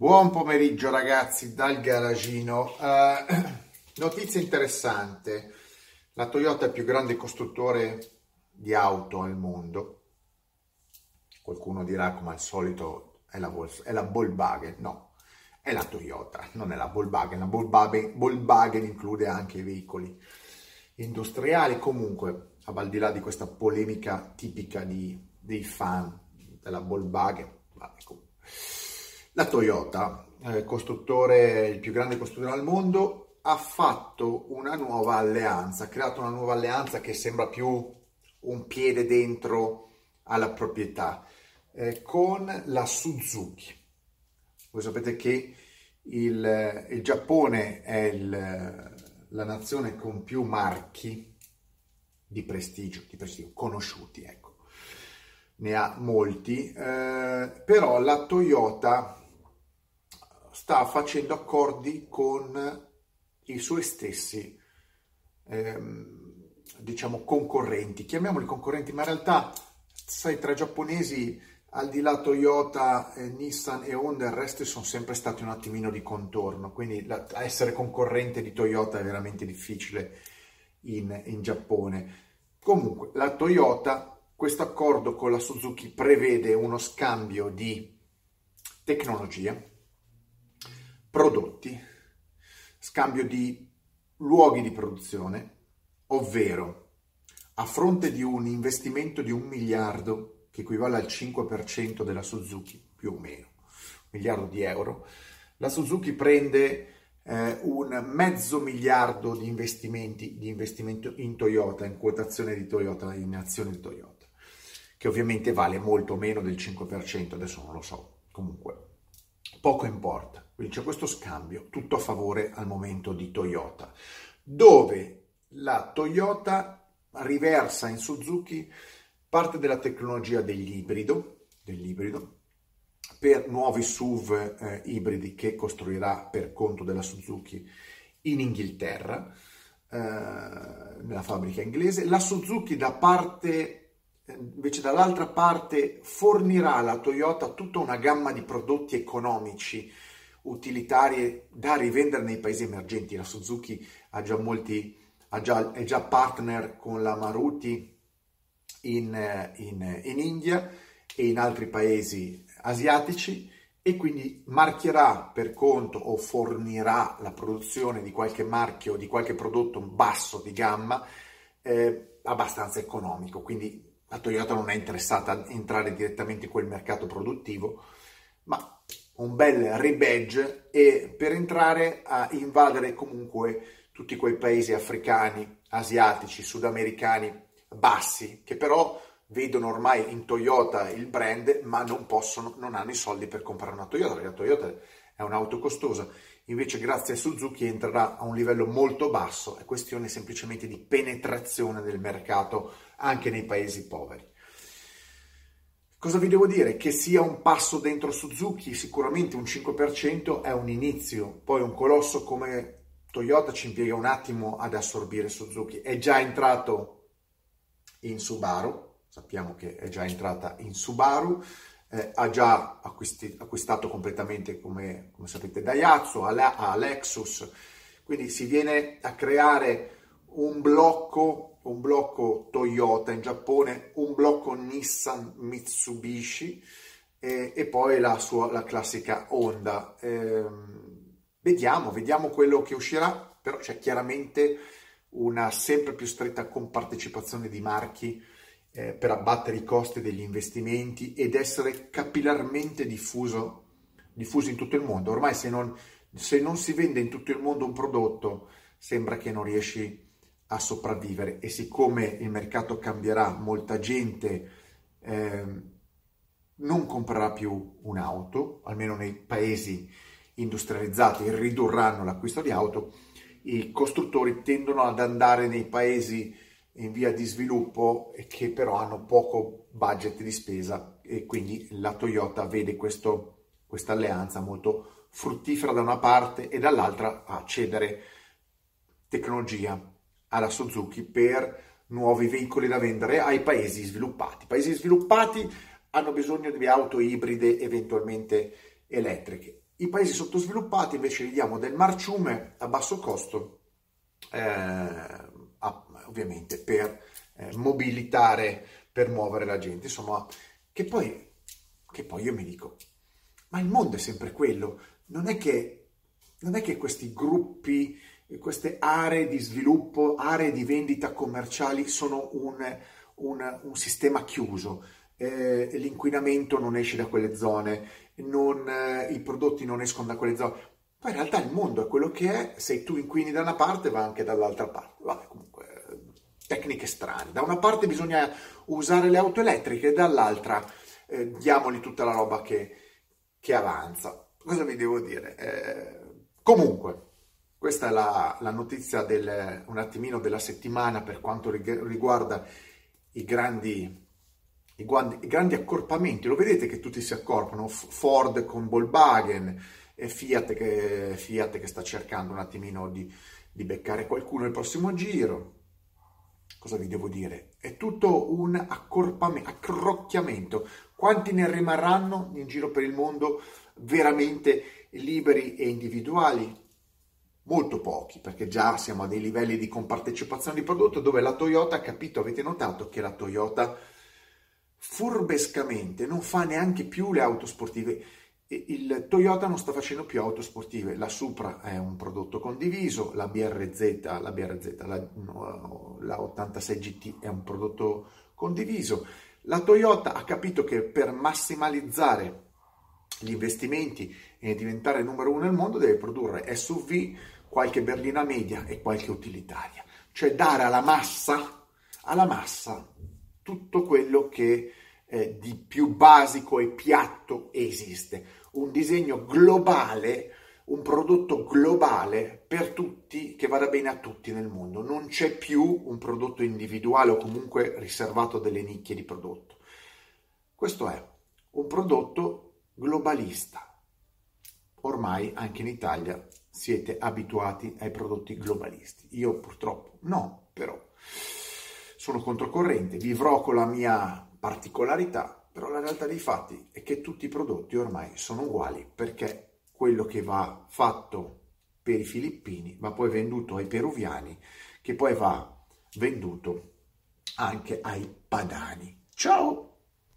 Buon pomeriggio ragazzi dal garagino. Uh, notizia interessante. La Toyota è il più grande costruttore di auto al mondo. Qualcuno dirà come al solito è la, è la Volkswagen. No, è la Toyota, non è la Volkswagen. La Volkswagen, Volkswagen include anche i veicoli industriali. Comunque, a di là di questa polemica tipica di, dei fan della Volkswagen, ecco, la Toyota, eh, costruttore, il più grande costruttore al mondo, ha fatto una nuova alleanza, ha creato una nuova alleanza che sembra più un piede dentro alla proprietà, eh, con la Suzuki. Voi sapete che il, il Giappone è il, la nazione con più marchi di prestigio, di prestigio conosciuti, ecco. Ne ha molti, eh, però la Toyota sta facendo accordi con i suoi stessi, ehm, diciamo, concorrenti. Chiamiamoli concorrenti, ma in realtà, sai, tra giapponesi, al di là Toyota, eh, Nissan e Honda, il resto sono sempre stati un attimino di contorno, quindi la, essere concorrente di Toyota è veramente difficile in, in Giappone. Comunque, la Toyota, questo accordo con la Suzuki prevede uno scambio di tecnologia, prodotti, scambio di luoghi di produzione, ovvero a fronte di un investimento di un miliardo che equivale al 5% della Suzuki, più o meno, un miliardo di euro, la Suzuki prende eh, un mezzo miliardo di investimenti di investimento in Toyota, in quotazione di Toyota, in azioni di Toyota, che ovviamente vale molto meno del 5%, adesso non lo so, comunque poco importa. Quindi c'è questo scambio, tutto a favore al momento di Toyota, dove la Toyota riversa in Suzuki parte della tecnologia dell'ibrido, dell'ibrido per nuovi SUV eh, ibridi che costruirà per conto della Suzuki in Inghilterra, eh, nella fabbrica inglese. La Suzuki da parte invece dall'altra parte fornirà alla Toyota tutta una gamma di prodotti economici utilitari da rivendere nei paesi emergenti. La Suzuki ha già molti, ha già, è già partner con la Maruti in, in, in India e in altri paesi asiatici e quindi marchierà per conto o fornirà la produzione di qualche marchio, di qualche prodotto basso di gamma eh, abbastanza economico. Quindi la Toyota non è interessata a entrare direttamente in quel mercato produttivo, ma un bel rebadge e per entrare a invadere comunque tutti quei paesi africani, asiatici, sudamericani bassi, che però vedono ormai in Toyota il brand, ma non possono, non hanno i soldi per comprare una Toyota, perché la Toyota è un'auto costosa. Invece grazie a Suzuki entrerà a un livello molto basso, è questione semplicemente di penetrazione del mercato anche nei paesi poveri. Cosa vi devo dire? Che sia un passo dentro Suzuki, sicuramente un 5% è un inizio, poi un colosso come Toyota ci impiega un attimo ad assorbire Suzuki. È già entrato in Subaru, sappiamo che è già entrata in Subaru, eh, ha già acquisti, acquistato completamente, come, come sapete, Daihatsu, a, a Lexus, quindi si viene a creare un blocco un blocco Toyota in Giappone, un blocco Nissan Mitsubishi e, e poi la, sua, la classica Honda. Eh, vediamo, vediamo quello che uscirà, però c'è chiaramente una sempre più stretta compartecipazione di marchi eh, per abbattere i costi degli investimenti ed essere capillarmente diffuso, diffuso in tutto il mondo. Ormai se non, se non si vende in tutto il mondo un prodotto, sembra che non riesci a sopravvivere e siccome il mercato cambierà, molta gente eh, non comprerà più un'auto, almeno nei paesi industrializzati ridurranno l'acquisto di auto, i costruttori tendono ad andare nei paesi in via di sviluppo e che però hanno poco budget di spesa e quindi la Toyota vede questa alleanza molto fruttifera da una parte e dall'altra a cedere tecnologia alla Suzuki per nuovi veicoli da vendere ai paesi sviluppati. I paesi sviluppati hanno bisogno di auto ibride eventualmente elettriche. I paesi sottosviluppati invece gli diamo del marciume a basso costo, eh, ovviamente per eh, mobilitare, per muovere la gente. Insomma, che poi, che poi io mi dico, ma il mondo è sempre quello. Non è che, non è che questi gruppi, queste aree di sviluppo, aree di vendita commerciali sono un, un, un sistema chiuso. Eh, l'inquinamento non esce da quelle zone, non, eh, i prodotti non escono da quelle zone. Poi in realtà il mondo è quello che è, se tu inquini da una parte va anche dall'altra parte. Vabbè, comunque, tecniche strane. Da una parte bisogna usare le auto elettriche, dall'altra eh, diamogli tutta la roba che, che avanza. Cosa vi devo dire? Eh, comunque, questa è la, la notizia del, un attimino della settimana per quanto riguarda i grandi, i, guandi, i grandi accorpamenti. Lo vedete che tutti si accorpano, Ford con Volkswagen, e Fiat che, Fiat che sta cercando un attimino di, di beccare qualcuno il prossimo giro. Cosa vi devo dire? È tutto un accorpamento, accrocchiamento. Quanti ne rimarranno in giro per il mondo veramente liberi e individuali? Molto pochi, perché già siamo a dei livelli di compartecipazione di prodotto dove la Toyota ha capito, avete notato che la Toyota furbescamente non fa neanche più le auto sportive il Toyota non sta facendo più auto sportive, la Supra è un prodotto condiviso, la BRZ, la, BRZ, la, la 86 GT è un prodotto condiviso. La Toyota ha capito che per massimalizzare gli investimenti e diventare numero uno nel mondo deve produrre SUV, qualche berlina media e qualche utilitaria, cioè dare alla massa, alla massa tutto quello che eh, di più basico e piatto esiste un disegno globale, un prodotto globale per tutti che vada bene a tutti nel mondo. Non c'è più un prodotto individuale o comunque riservato a delle nicchie di prodotto. Questo è un prodotto globalista. Ormai anche in Italia siete abituati ai prodotti globalisti. Io purtroppo no, però sono controcorrente, vivrò con la mia particolarità, però la realtà dei fatti è che tutti i prodotti ormai sono uguali perché quello che va fatto per i filippini va poi venduto ai peruviani, che poi va venduto anche ai padani. Ciao!